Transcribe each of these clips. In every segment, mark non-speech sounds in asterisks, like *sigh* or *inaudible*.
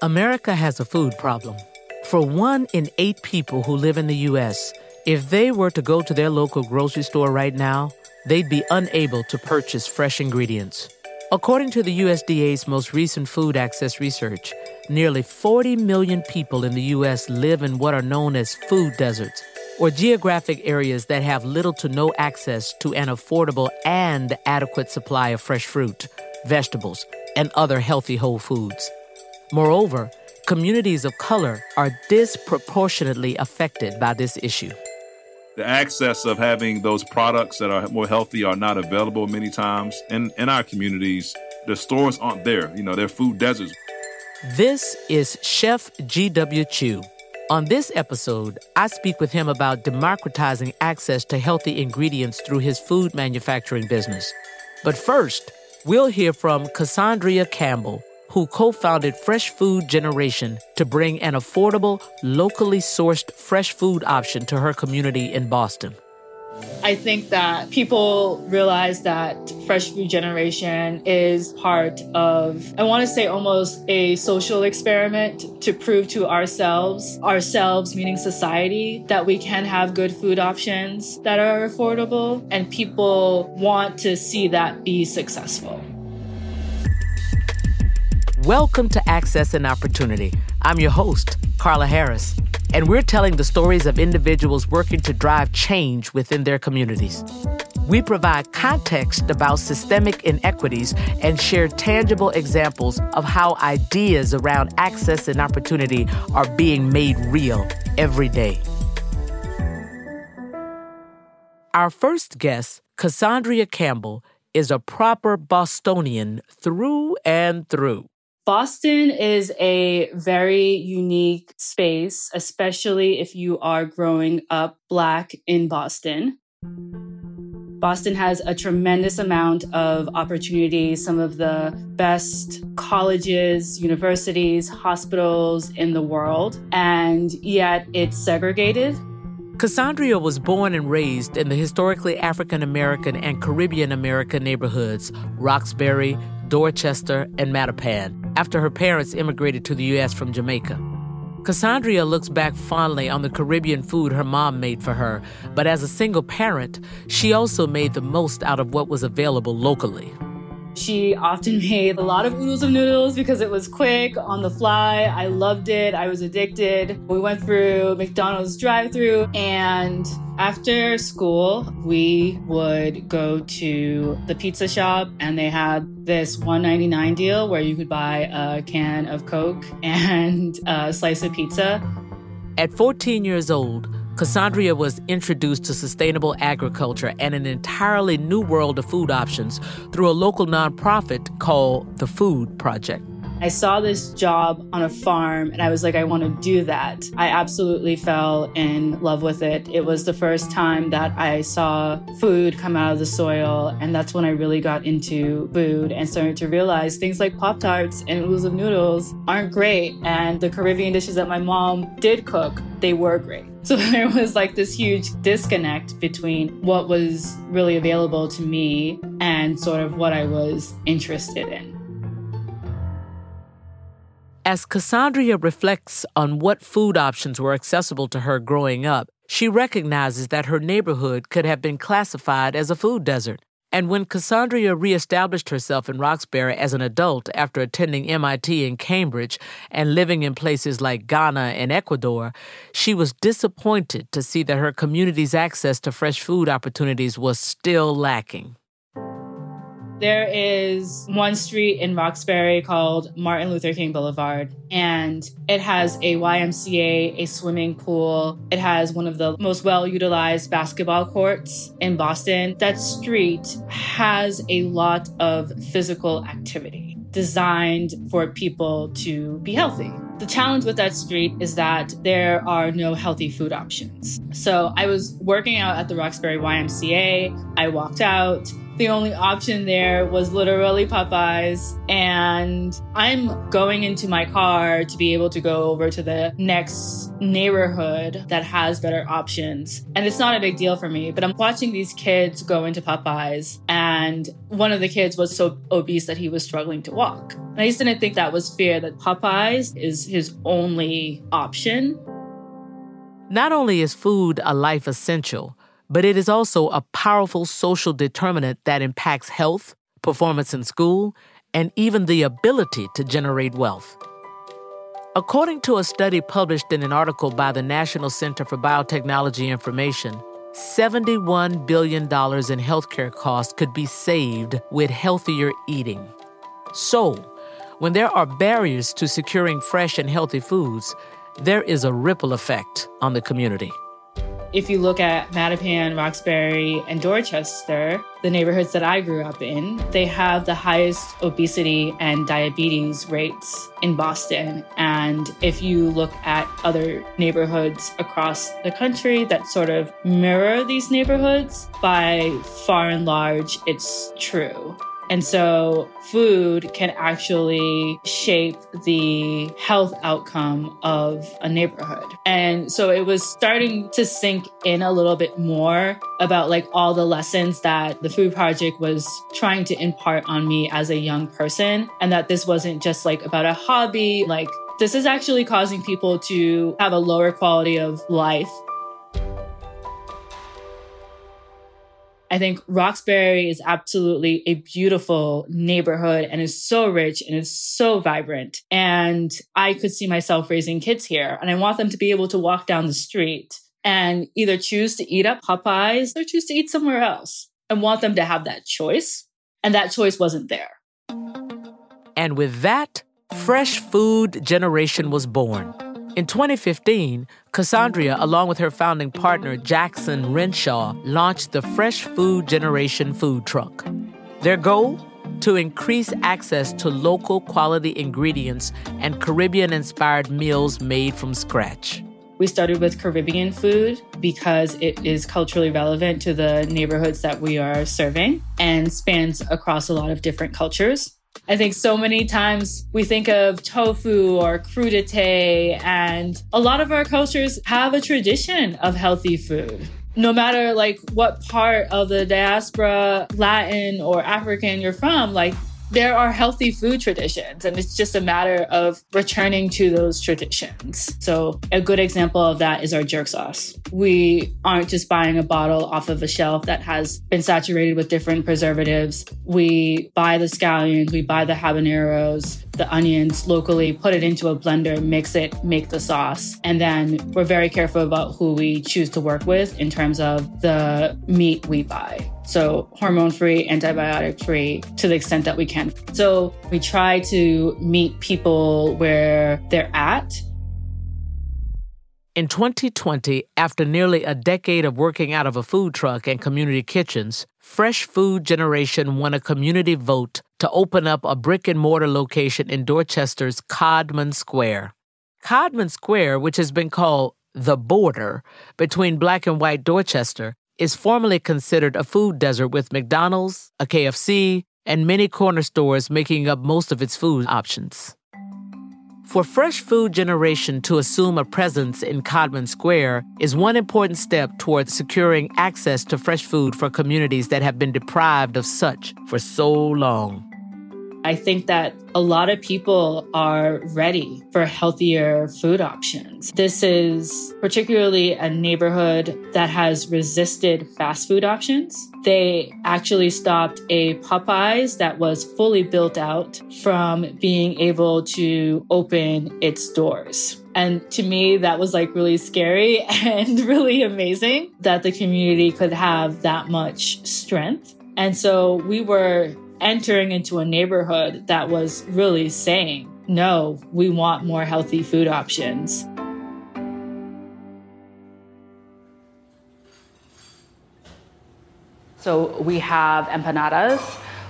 America has a food problem. For one in eight people who live in the U.S., if they were to go to their local grocery store right now, they'd be unable to purchase fresh ingredients. According to the USDA's most recent food access research, nearly 40 million people in the U.S. live in what are known as food deserts, or geographic areas that have little to no access to an affordable and adequate supply of fresh fruit, vegetables, and other healthy whole foods. Moreover, communities of color are disproportionately affected by this issue. The access of having those products that are more healthy are not available many times in, in our communities. The stores aren't there, you know, they're food deserts. This is Chef G.W. Chew. On this episode, I speak with him about democratizing access to healthy ingredients through his food manufacturing business. But first, we'll hear from Cassandria Campbell, who co founded Fresh Food Generation to bring an affordable, locally sourced fresh food option to her community in Boston. I think that people realize that Fresh Food Generation is part of, I want to say almost a social experiment to prove to ourselves, ourselves meaning society, that we can have good food options that are affordable and people want to see that be successful. Welcome to Access and Opportunity. I'm your host, Carla Harris, and we're telling the stories of individuals working to drive change within their communities. We provide context about systemic inequities and share tangible examples of how ideas around access and opportunity are being made real every day. Our first guest, Cassandria Campbell, is a proper Bostonian through and through. Boston is a very unique space, especially if you are growing up Black in Boston. Boston has a tremendous amount of opportunities, some of the best colleges, universities, hospitals in the world, and yet it's segregated. Cassandria was born and raised in the historically African American and Caribbean American neighborhoods Roxbury, Dorchester, and Mattapan after her parents immigrated to the U.S. from Jamaica. Cassandria looks back fondly on the Caribbean food her mom made for her, but as a single parent, she also made the most out of what was available locally. She often *laughs* made a lot of oodles of noodles because it was quick, on the fly. I loved it. I was addicted. We went through McDonald's drive through and after school, we would go to the pizza shop and they had this 1.99 deal where you could buy a can of Coke *laughs* and a slice of pizza. At 14 years old, Cassandria was introduced to sustainable agriculture and an entirely new world of food options through a local nonprofit called the Food Project. I saw this job on a farm and I was like, I want to do that. I absolutely fell in love with it. It was the first time that I saw food come out of the soil. And that's when I really got into food and started to realize things like Pop Tarts and of noodles aren't great. And the Caribbean dishes that my mom did cook, they were great. *laughs* So there was like this huge disconnect between what was really available to me and sort of what I was interested in. As Cassandria reflects on what food options were accessible to her growing up, she recognizes that her neighborhood could have been classified as a food desert. And when Cassandria reestablished herself in Roxbury as an adult after attending MIT in Cambridge and living in places like Ghana and Ecuador, she was disappointed to see that her community's access to fresh food opportunities was still lacking. There is one street in Roxbury called Martin Luther King Boulevard, and it has a YMCA, a swimming pool. It has one of the most well utilized basketball courts in Boston. That street has a lot of physical activity designed for people to be healthy. The challenge with that street is that there are no healthy food options. So I was working out at the Roxbury YMCA. I walked out The only option there was literally Popeyes. And I'm going into my car to be able to go over to the next neighborhood that has better options. And it's not a big deal for me, but I'm watching these kids go into Popeyes. And one of the kids was so obese that he was struggling to walk. And I just didn't think that was fair that Popeyes is his only option. Not only is food a life essential, but it is also a powerful social determinant that impacts health, performance in school, and even the ability to generate wealth. According to a study published in an article by the National Center for Biotechnology Information, $71 billion in healthcare costs could be saved with healthier eating. So, when there are barriers to securing fresh and healthy foods, there is a ripple effect on the community. If you look at Mattapan, Roxbury, and Dorchester, the neighborhoods that I grew up in, they have the highest obesity and diabetes rates in Boston. And if you look at other neighborhoods across the country that sort of mirror these neighborhoods, by far and large, it's true. And so food can actually shape the health outcome of a neighborhood. And so it was starting to sink in a little bit more about like all the lessons that the food project was trying to impart on me as a young person. And that this wasn't just like about a hobby, like this is actually causing people to have a lower quality of life I think Roxbury is absolutely a beautiful neighborhood and is so rich and is so vibrant. And I could see myself raising kids here and I want them to be able to walk down the street and either choose to eat at Popeyes or choose to eat somewhere else and want them to have that choice. And that choice wasn't there. And with that, Fresh Food Generation was born. In 2015, Cassandra, along with her founding partner Jackson Renshaw, launched the Fresh Food Generation food truck. Their goal? To increase access to local quality ingredients and Caribbean inspired meals made from scratch. We started with Caribbean food because it is culturally relevant to the neighborhoods that we are serving and spans across a lot of different cultures. I think so many times we think of tofu or crudité, and a lot of our cultures have a tradition of healthy food. No matter like what part of the diaspora, Latin or African you're from, like there are healthy food traditions and it's just a matter of returning to those traditions. So a good example of that is our jerk sauce. We aren't just buying a bottle off of a shelf that has been saturated with different preservatives. We buy the scallions, we buy the habaneros, the onions locally, put it into a blender, mix it, make the sauce. And then we're very careful about who we choose to work with in terms of the meat we buy. So, hormone free, antibiotic free to the extent that we can. So, we try to meet people where they're at. In 2020, after nearly a decade of working out of a food truck and community kitchens, Fresh Food Generation won a community vote to open up a brick and mortar location in Dorchester's Codman Square. Codman Square, which has been called the border between black and white Dorchester, is formally considered a food desert with McDonald's, a KFC, and many corner stores making up most of its food options. For Fresh Food Generation to assume a presence in Codman Square is one important step towards securing access to fresh food for communities that have been deprived of such for so long. I think that a lot of people are ready for healthier food options. This is particularly a neighborhood that has resisted fast food options. They actually stopped a Popeyes that was fully built out from being able to open its doors. And to me, that was like really scary *laughs* and really amazing that the community could have that much strength. And so we were entering into a neighborhood that was really saying, no, we want more healthy food options. So we have empanadas,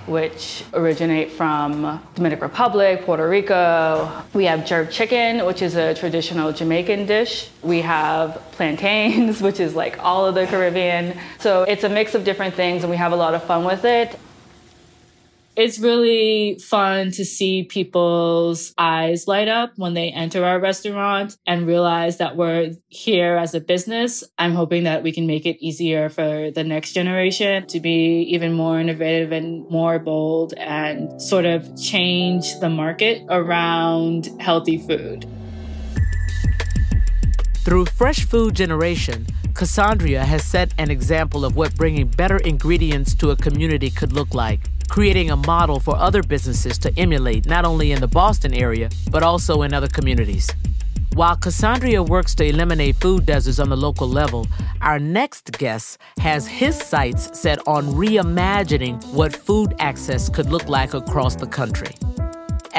which originate from Dominican Republic, Puerto Rico. We have jerk chicken, which is a traditional Jamaican dish. We have plantains, *laughs* which is like all of the Caribbean. So it's a mix of different things, and we have a lot of fun with it it's really fun to see people's eyes light up when they enter our restaurant and realize that we're here as a business. I'm hoping that we can make it easier for the next generation to be even more innovative and more bold and sort of change the market around healthy food. Through Fresh Food Generation, Cassandria has set an example of what bringing better ingredients to a community could look like creating a model for other businesses to emulate not only in the Boston area, but also in other communities. While Cassandria works to eliminate food deserts on the local level, our next guest has his sights set on reimagining what food access could look like across the country.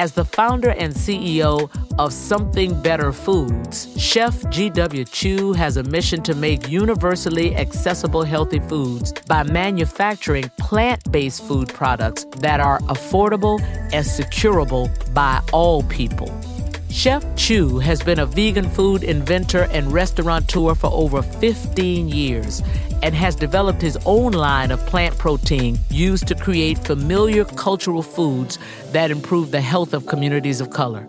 As the founder and CEO of Something Better Foods, Chef G.W. Chew has a mission to make universally accessible healthy foods by manufacturing plant based food products that are affordable and securable by all people. Chef Chew has been a vegan food inventor and restaurateur for over 15 years and has developed his own line of plant protein used to create familiar cultural foods that improve the health of communities of color.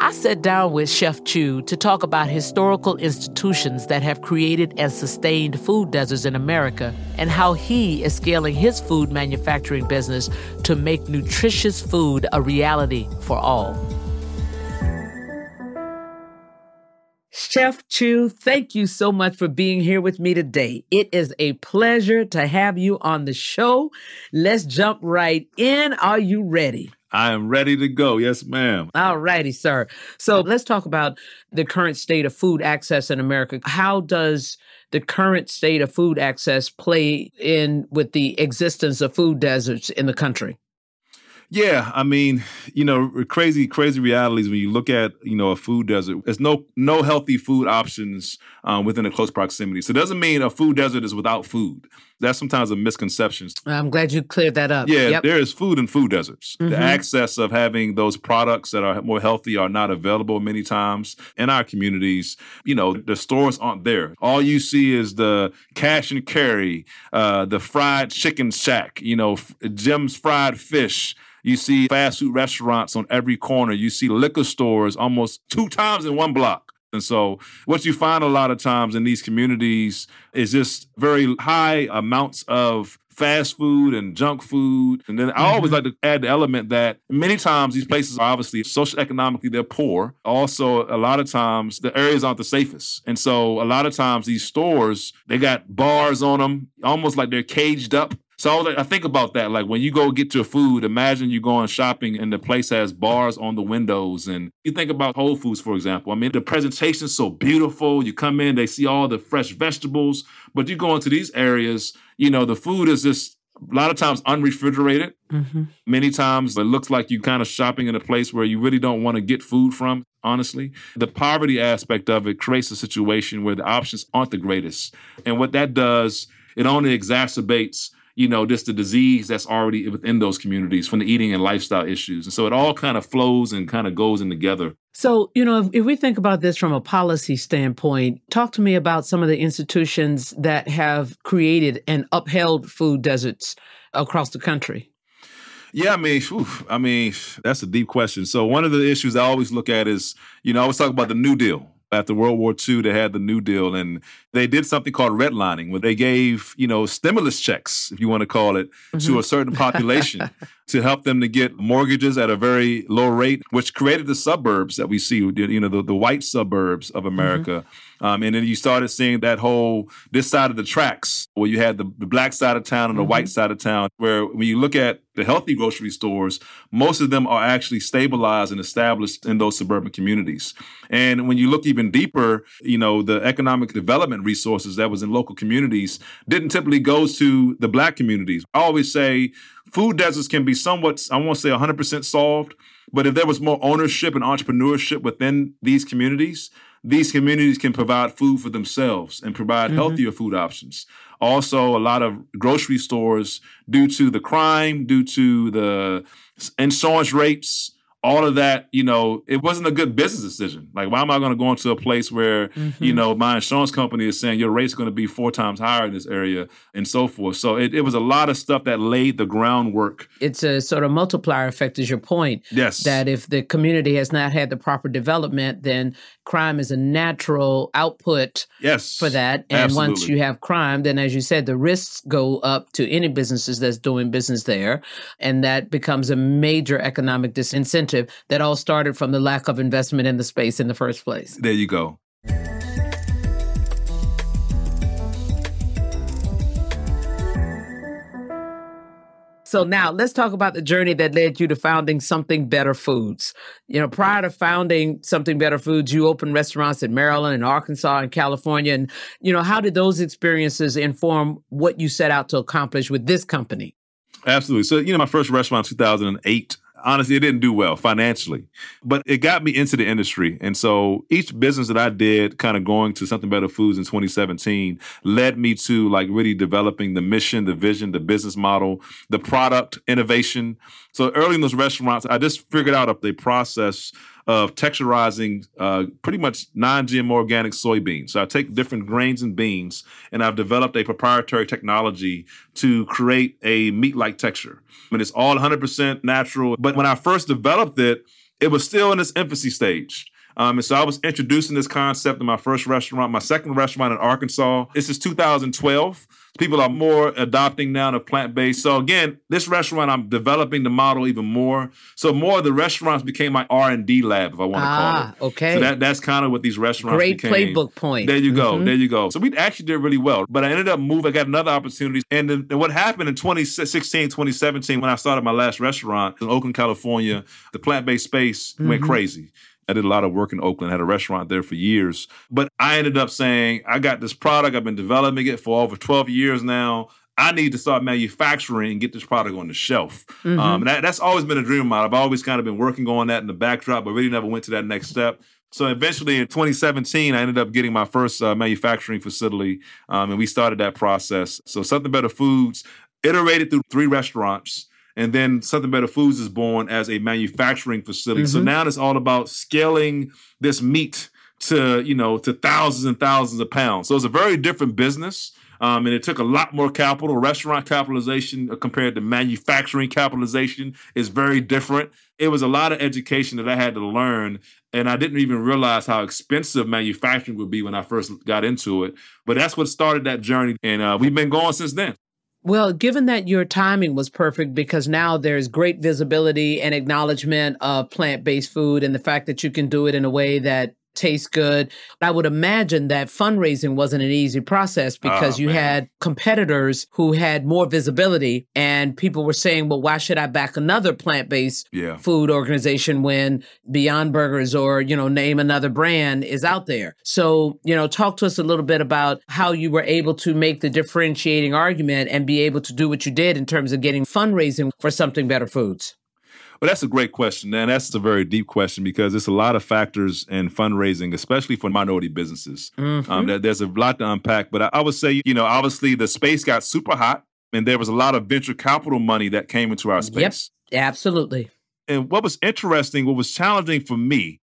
I sat down with Chef Chew to talk about historical institutions that have created and sustained food deserts in America and how he is scaling his food manufacturing business to make nutritious food a reality for all. Chef Chew, thank you so much for being here with me today. It is a pleasure to have you on the show. Let's jump right in. Are you ready? I am ready to go. Yes, ma'am. All righty, sir. So let's talk about the current state of food access in America. How does the current state of food access play in with the existence of food deserts in the country? Yeah, I mean, you know, crazy, crazy realities when you look at you know a food desert. There's no no healthy food options um, within a close proximity. So it doesn't mean a food desert is without food. That's sometimes a misconception. I'm glad you cleared that up. Yeah, yep. there is food in food deserts. Mm-hmm. The access of having those products that are more healthy are not available many times in our communities. You know, the stores aren't there. All you see is the cash and carry, uh, the fried chicken shack. You know, Jim's fried fish you see fast food restaurants on every corner. You see liquor stores almost two times in one block. And so, what you find a lot of times in these communities is just very high amounts of fast food and junk food. And then I mm-hmm. always like to add the element that many times these places are obviously socioeconomically they're poor. Also, a lot of times the areas aren't the safest. And so a lot of times these stores, they got bars on them, almost like they're caged up so I think about that. Like when you go get your food, imagine you going shopping and the place has bars on the windows. And you think about Whole Foods, for example. I mean, the presentation's so beautiful. You come in, they see all the fresh vegetables. But you go into these areas, you know, the food is just a lot of times unrefrigerated. Mm-hmm. Many times it looks like you kind of shopping in a place where you really don't want to get food from, honestly. The poverty aspect of it creates a situation where the options aren't the greatest. And what that does, it only exacerbates you know, just the disease that's already within those communities from the eating and lifestyle issues. And so it all kind of flows and kind of goes in together. So, you know, if, if, we think about this from a policy standpoint, talk to me about some of the institutions that have created and upheld food deserts across the country. Yeah, I mean, oof, I mean, that's a deep question. So one of the issues I always look at is, you know, I always talk about the New Deal after World War II, they had the New Deal, and they did something called redlining, where they gave, you know, stimulus checks, if you want to call it, mm-hmm. to a certain population *laughs* to help them to get mortgages at a very low rate, which created the suburbs that we see, you know, the, the white suburbs of mm-hmm. America. Mm-hmm. Um, and then you started seeing that whole this side of the tracks where you had the, the black side of town and the mm-hmm. white side of town, where when you look at the healthy grocery stores, most of them are actually stabilized and established in those suburban communities. And when you look even deeper, you know, the economic development resources that was in local communities didn't typically go to the black communities. I always say food deserts can be somewhat, I won't say 100% solved, but if there was more ownership and entrepreneurship within these communities, these communities can provide food for themselves and provide mm-hmm. healthier food options. Also, a lot of grocery stores, due to the crime, due to the insurance rates, all of that, you know, it wasn't a good business decision. Like, why am I going to go into a place where, mm-hmm. you know, my insurance company is saying your rate's going to be four times higher in this area and so forth? So it, it was a lot of stuff that laid the groundwork. It's a sort of multiplier effect, is your point. Yes. That if the community has not had the proper development, then crime is a natural output yes, for that. And absolutely. once you have crime, then as you said, the risks go up to any businesses that's doing business there. And that becomes a major economic disincentive that all started from the lack of investment in the space in the first place. There you go. So now let's talk about the journey that led you to founding Something Better Foods. You know, prior to founding Something Better Foods, you opened restaurants in Maryland and Arkansas and California. And, you know, how did those experiences inform what you set out to accomplish with this company? Absolutely. So, you know, my first restaurant in 2008, honestly, it didn't do well financially, but it got me into the industry. And so each business that I did, kind of going to something better foods in 2017, led me to like really developing the mission, the vision, the business model, the product innovation. So early in those restaurants, I just figured out the process of texturizing uh, pretty much non-GMO organic soybeans. So I take different grains and beans, and I've developed a proprietary technology to create a meat-like texture. And it's all 100% natural. But when I first developed it, it was still in its infancy stage. Um, and so I was introducing this concept in my first restaurant, my second restaurant in Arkansas. This is 2012. People are more adopting now to plant based. So again, this restaurant, I'm developing the model even more. So more of the restaurants became my R and D lab, if I want to ah, call it. Ah, okay. So that, that's kind of what these restaurants Great became. playbook point. There you go. Mm-hmm. There you go. So we actually did really well. But I ended up moving. I got another opportunity. And then what happened in 2016, 2017, when I started my last restaurant in Oakland, California, the plant based space mm-hmm. went crazy. I did a lot of work in Oakland, had a restaurant there for years. But I ended up saying, I got this product, I've been developing it for over 12 years now. I need to start manufacturing and get this product on the shelf. Mm-hmm. Um, and that, that's always been a dream of mine. I've always kind of been working on that in the backdrop, but really never went to that next step. So eventually in 2017, I ended up getting my first uh, manufacturing facility, um, and we started that process. So Something Better Foods iterated through three restaurants and then Something Better Foods is born as a manufacturing facility. Mm-hmm. So now it's all about scaling this meat to, you know, to thousands and thousands of pounds. So it's a very different business. Um, and it took a lot more capital. Restaurant capitalization uh, compared to manufacturing capitalization is very different. It was a lot of education that I had to learn. And I didn't even realize how expensive manufacturing would be when I first got into it. But that's what started that journey. And uh, we've been going since then. Well, given that your timing was perfect because now there's great visibility and acknowledgement of plant based food and the fact that you can do it in a way that tastes good. I would imagine that fundraising wasn't an easy process because oh, you man. had competitors who had more visibility and people were saying, well, why should I back another plant-based yeah. food organization when Beyond Burgers or, you know, name another brand is out there? So, you know, talk to us a little bit about how you were able to make the differentiating argument and be able to do what you did in terms of getting fundraising for something better foods. Well, that's a great question, and that's a very deep question because there's a lot of factors in fundraising, especially for minority businesses. Mm-hmm. Um, there, there's a lot to unpack, but I, I would say, you know, obviously the space got super hot, and there was a lot of venture capital money that came into our space. Yep, absolutely. And what was interesting, what was challenging for me,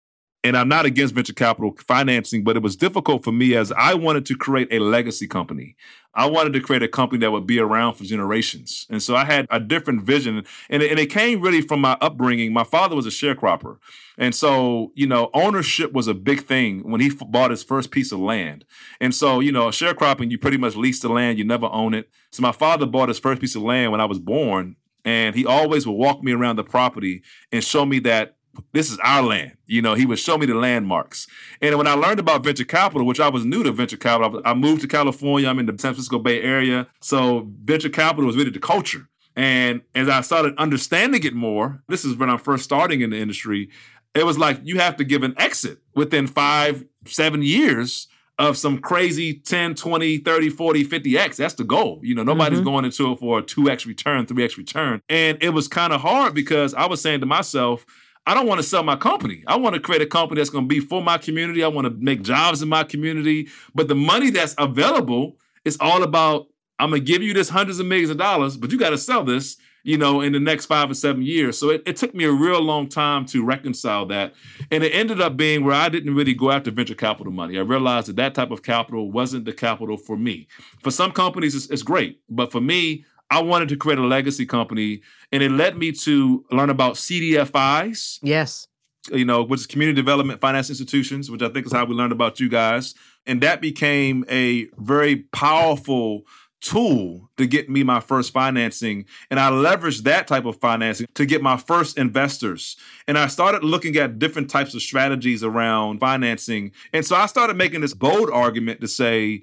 and I'm not against venture capital financing, but it was difficult for me as I wanted to create a legacy company. I wanted to create a company that would be around for generations. And so I had a different vision. And it, and it came really from my upbringing. My father was a sharecropper. And so, you know, ownership was a big thing when he f- bought his first piece of land. And so, you know, sharecropping, you pretty much lease the land, you never own it. So my father bought his first piece of land when I was born. And he always would walk me around the property and show me that this is our land. You know, he would show me the landmarks. And when I learned about venture capital, which I was new to venture capital, I moved to California. I'm in the San Francisco Bay Area. So venture capital was really the culture. And as I started understanding it more, this is when I'm first starting in the industry, it was like you have to give an exit within five, seven years of some crazy 10, 20, 30, 40, 50x. That's the goal. You know, nobody's mm-hmm. going into it for a 2x return, 3x return. And it was kind of hard because I was saying to myself, I don't want to sell my company. I want to create a company that's going to be for my community. I want to make jobs in my community. But the money that's available is all about I'm going to give you this hundreds of millions of dollars, but you got to sell this, you know, in the next five or seven years. So it, it, took me a real long time to reconcile that. And it ended up being where I didn't really go after venture capital money. I realized that that type of capital wasn't the capital for me. For some companies, it's, it's great. But for me, I wanted to create a legacy company, and it led me to learn about CDFIs. Yes. You know, which is community development finance institutions, which I think is how we learned about you guys. And that became a very powerful tool to get me my first financing. And I leveraged that type of financing to get my first investors. And I started looking at different types of strategies around financing. And so I started making this bold argument to say,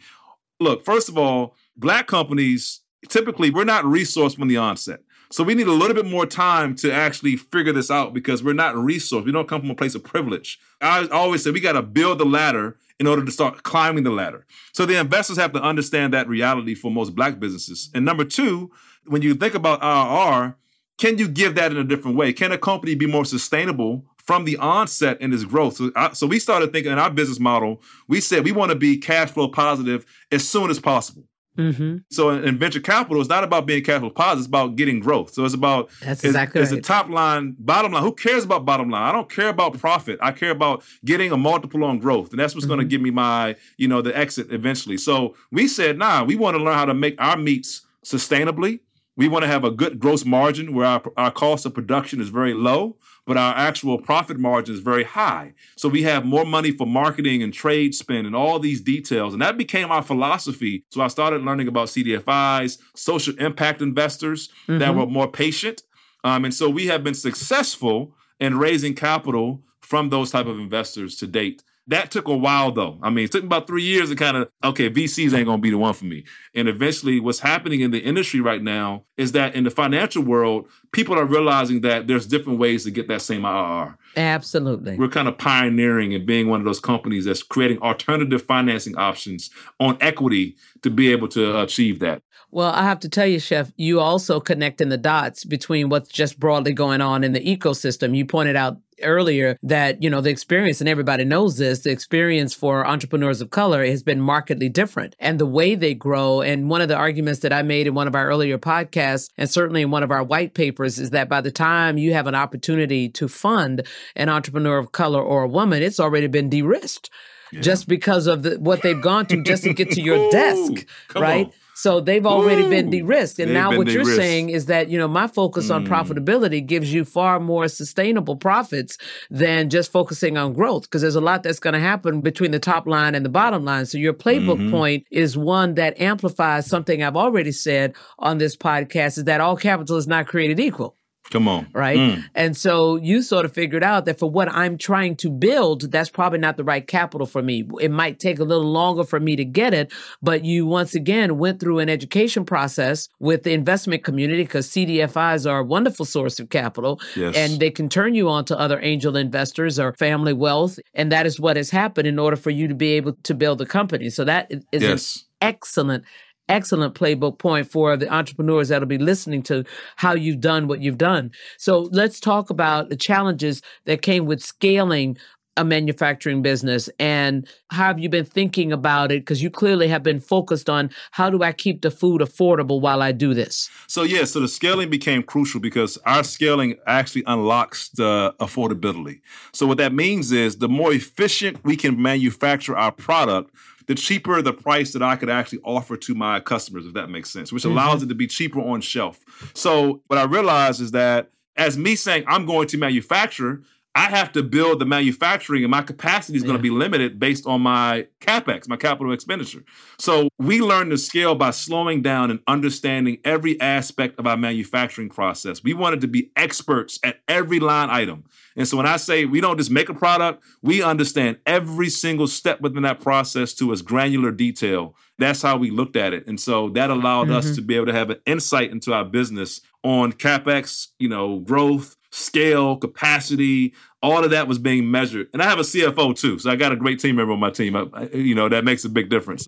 look, first of all, black companies typically we're not resourced from the onset. So we need a little bit more time to actually figure this out because we're not resourced. We don't come from a place of privilege. I always say we got to build the ladder in order to start climbing the ladder. So the investors have to understand that reality for most black businesses. And number two, when you think about IRR, can you give that in a different way? Can a company be more sustainable from the onset in its growth? So, I, so we started thinking in our business model, we said we want to be cash flow positive as soon as possible. Mm-hmm. So in, venture capital, it's not about being capital positive; it's about getting growth. So it's about that's exactly it's, right. a top line, bottom line. Who cares about bottom line? I don't care about profit. I care about getting a multiple on growth, and that's what's mm-hmm. going to give me my you know the exit eventually. So we said, nah, we want to learn how to make our meats sustainably. We want to have a good gross margin where our, our cost of production is very low but our actual profit margin is very high. So we have more money for marketing and trade spend and all these details. And that became our philosophy. So I started learning about CDFIs, social impact investors mm-hmm. that were more patient. Um, and so we have been successful in raising capital from those type of investors to date. That took a while though. I mean, it took about three years to kind of, okay, VCs ain't gonna be the one for me. And eventually, what's happening in the industry right now is that in the financial world, people are realizing that there's different ways to get that same IRR. Absolutely. We're kind of pioneering and being one of those companies that's creating alternative financing options on equity to be able to achieve that. Well, I have to tell you, Chef, you also connecting the dots between what's just broadly going on in the ecosystem. You pointed out earlier that you know the experience and everybody knows this the experience for entrepreneurs of color has been markedly different and the way they grow and one of the arguments that i made in one of our earlier podcasts and certainly in one of our white papers is that by the time you have an opportunity to fund an entrepreneur of color or a woman it's already been de-risked yeah. just because of the, what they've gone through just to get to your desk right on. So they've already Ooh, been de-risked. And now what de-risked. you're saying is that, you know, my focus mm. on profitability gives you far more sustainable profits than just focusing on growth because there's a lot that's going to happen between the top line and the bottom line. So your playbook mm-hmm. point is one that amplifies something I've already said on this podcast is that all capital is not created equal. Come on. Right. Mm. And so you sort of figured out that for what I'm trying to build, that's probably not the right capital for me. It might take a little longer for me to get it, but you once again went through an education process with the investment community because CDFIs are a wonderful source of capital yes. and they can turn you on to other angel investors or family wealth. And that is what has happened in order for you to be able to build the company. So that is yes. an excellent excellent playbook point for the entrepreneurs that'll be listening to how you've done what you've done. So let's talk about the challenges that came with scaling a manufacturing business and how have you been thinking about it? Because you clearly have been focused on how do i keep the food affordable while i do this? So yeah so the scaling became crucial because our scaling actually unlocks the affordability. So what that means is the more efficient we can manufacture our product the cheaper the price that I could actually offer to my customers, if that makes sense, which mm-hmm. allows it to be cheaper on shelf. So what I realized is that as me saying I'm going to manufacture, I have to build the manufacturing and my capacity is yeah. going to be limited based on my capex, my capital expenditure. So we learned to scale by slowing down and understanding every aspect of our manufacturing process. We wanted to be experts at every line item. And so when I say we don't just make a product, we understand every single step within that process to its granular detail. That's how we looked at it. And so that allowed mm-hmm. us to be able to have an insight into our business on capex, you know, growth, scale, capacity, all of that was being measured. And I have a CFO too, so I got a great team member on my team. I, you know, that makes a big difference.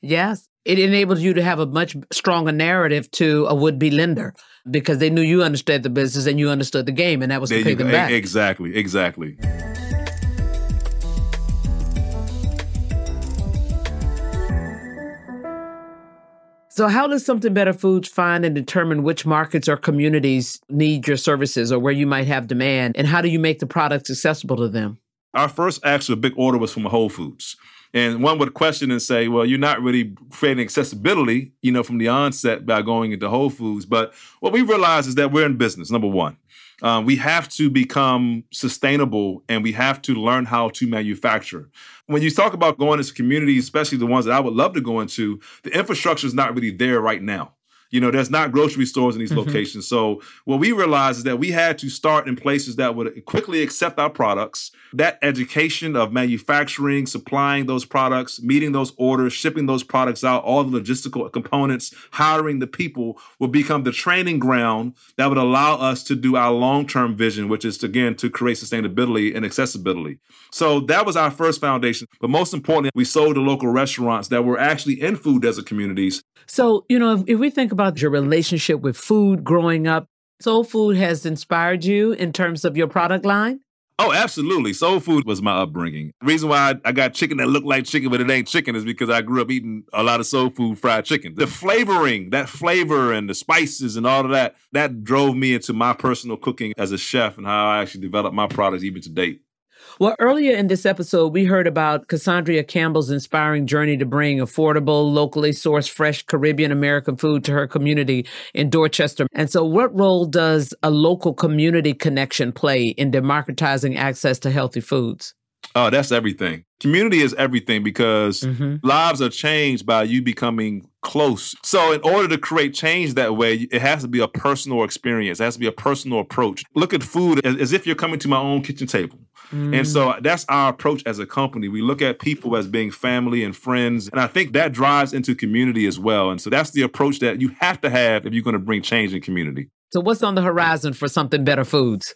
Yes. It enables you to have a much stronger narrative to a would be lender because they knew you understood the business and you understood the game, and that was There to pay them back. Exactly, exactly. So, how does Something Better Foods find and determine which markets or communities need your services or where you might have demand? And how do you make the products accessible to them? Our first actual big order was from Whole Foods. And one would question and say, well, you're not really creating accessibility, you know, from the onset by going into Whole Foods. But what we realize is that we're in business, number one. Um, we have to become sustainable and we have to learn how to manufacture. When you talk about going into communities, especially the ones that I would love to go into, the infrastructure is not really there right now. You know, there's not grocery stores in these Mhm. locations. So what we realized is that we had to start in places that would quickly accept our products. That education of manufacturing, supplying those products, meeting those orders, shipping those products out, all the logistical components, hiring the people will become the training ground that would allow us to do our long-term vision, which is to, again to create sustainability and accessibility. So that was our first foundation. But most importantly, we sold to local restaurants that were actually in food desert communities So, you know, if, if we think about your relationship with food growing up, soul food has inspired you in terms of your product line? Oh, absolutely. Soul food was my upbringing. The reason why I, I got chicken that looked like chicken, but it ain't chicken is because I grew up eating a lot of soul food fried chicken. The flavoring, that flavor and the spices and all of that, that drove me into my personal cooking as a chef and how I actually developed my products even to date. Well, earlier in this episode, we heard about Cassandra Campbell's inspiring journey to bring affordable, locally sourced, fresh Caribbean American food to her community in Dorchester. And so, what role does a local community connection play in democratizing access to healthy foods? Oh, that's everything. Community is everything because Mhm. lives are changed by you becoming close. So, in order to create change that way, it has to be a personal experience. It has to be a personal approach. Look at food as, as if you're coming to my own kitchen table. And so that's our approach as a company. We look at people as being family and friends. And I think that drives into community as well. And so that's the approach that you have to have if you're going to bring change in community. So, what's on the horizon for Something Better Foods?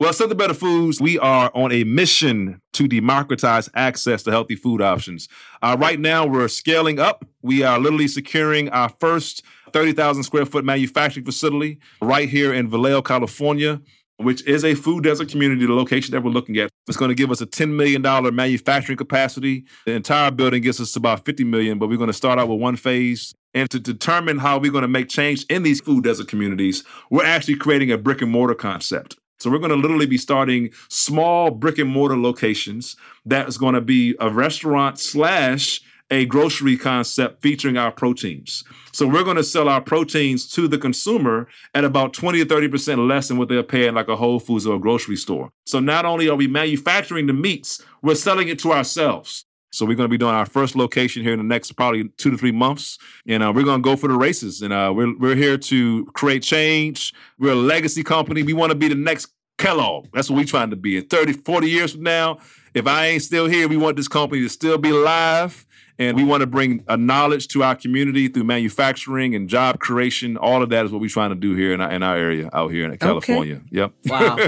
Well, Something Better Foods, we are on a mission to democratize access to healthy food options. Uh, right now, we're scaling up. We are literally securing our first 30,000 square foot manufacturing facility right here in Vallejo, California, which is a food desert community, the location that we're looking at. It's going to give us a $10 million manufacturing capacity. The entire building gets us to about 50 million, but we're going to start out with one phase. And to determine how we're going to make change in these food desert communities, we're actually creating a brick and mortar concept. So we're going to literally be starting small brick and mortar locations that is going to be a restaurant slash a grocery concept featuring our proteins. So we're going to sell our proteins to the consumer at about 20 or 30% less than what they're paying like a Whole Foods or a grocery store. So not only are we manufacturing the meats, we're selling it to ourselves. So we're going to be doing our first location here in the next probably two to three months, and uh, we're going to go for the races. And uh, we're we're here to create change. We're a legacy company. We want to be the next Kellogg. That's what we're trying to be. In 30, 40 years from now, if I ain't still here, we want this company to still be alive. And we want to bring a knowledge to our community through manufacturing and job creation. All of that is what we're trying to do here in our, in our area out here in California. Yep. Wow.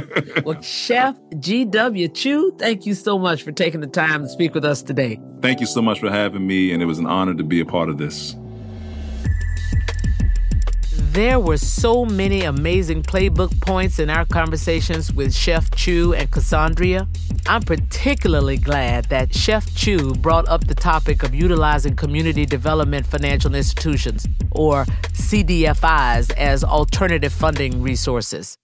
well, *laughs* Chef G.W. Chew, thank you so much for taking the time to speak with us today. Thank you so much for having me. And it was an honor to be a part of this. There were so many amazing playbook points in our conversations with Chef Chew and Cassandra. I'm particularly glad that Chef Chew brought up the topic of utilizing community development financial institutions, or CDFIs, as alternative funding resources.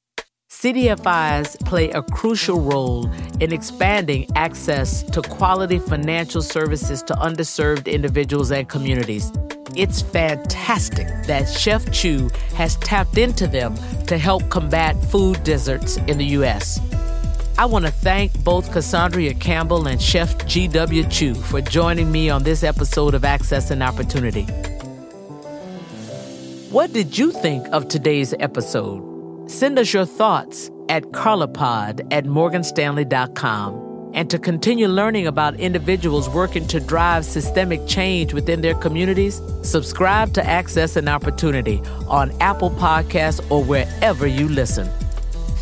CDFIs play a crucial role in expanding access to quality financial services to underserved individuals and communities. It's fantastic that Chef Chew has tapped into them to help combat food deserts in the U.S. I want to thank both Cassandra Campbell and Chef G.W. Chew for joining me on this episode of Access and Opportunity. What did you think of today's episode? Send us your thoughts at carlapod at morganstanley.com. And to continue learning about individuals working to drive systemic change within their communities, subscribe to Access and Opportunity on Apple Podcasts or wherever you listen.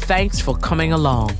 Thanks for coming along.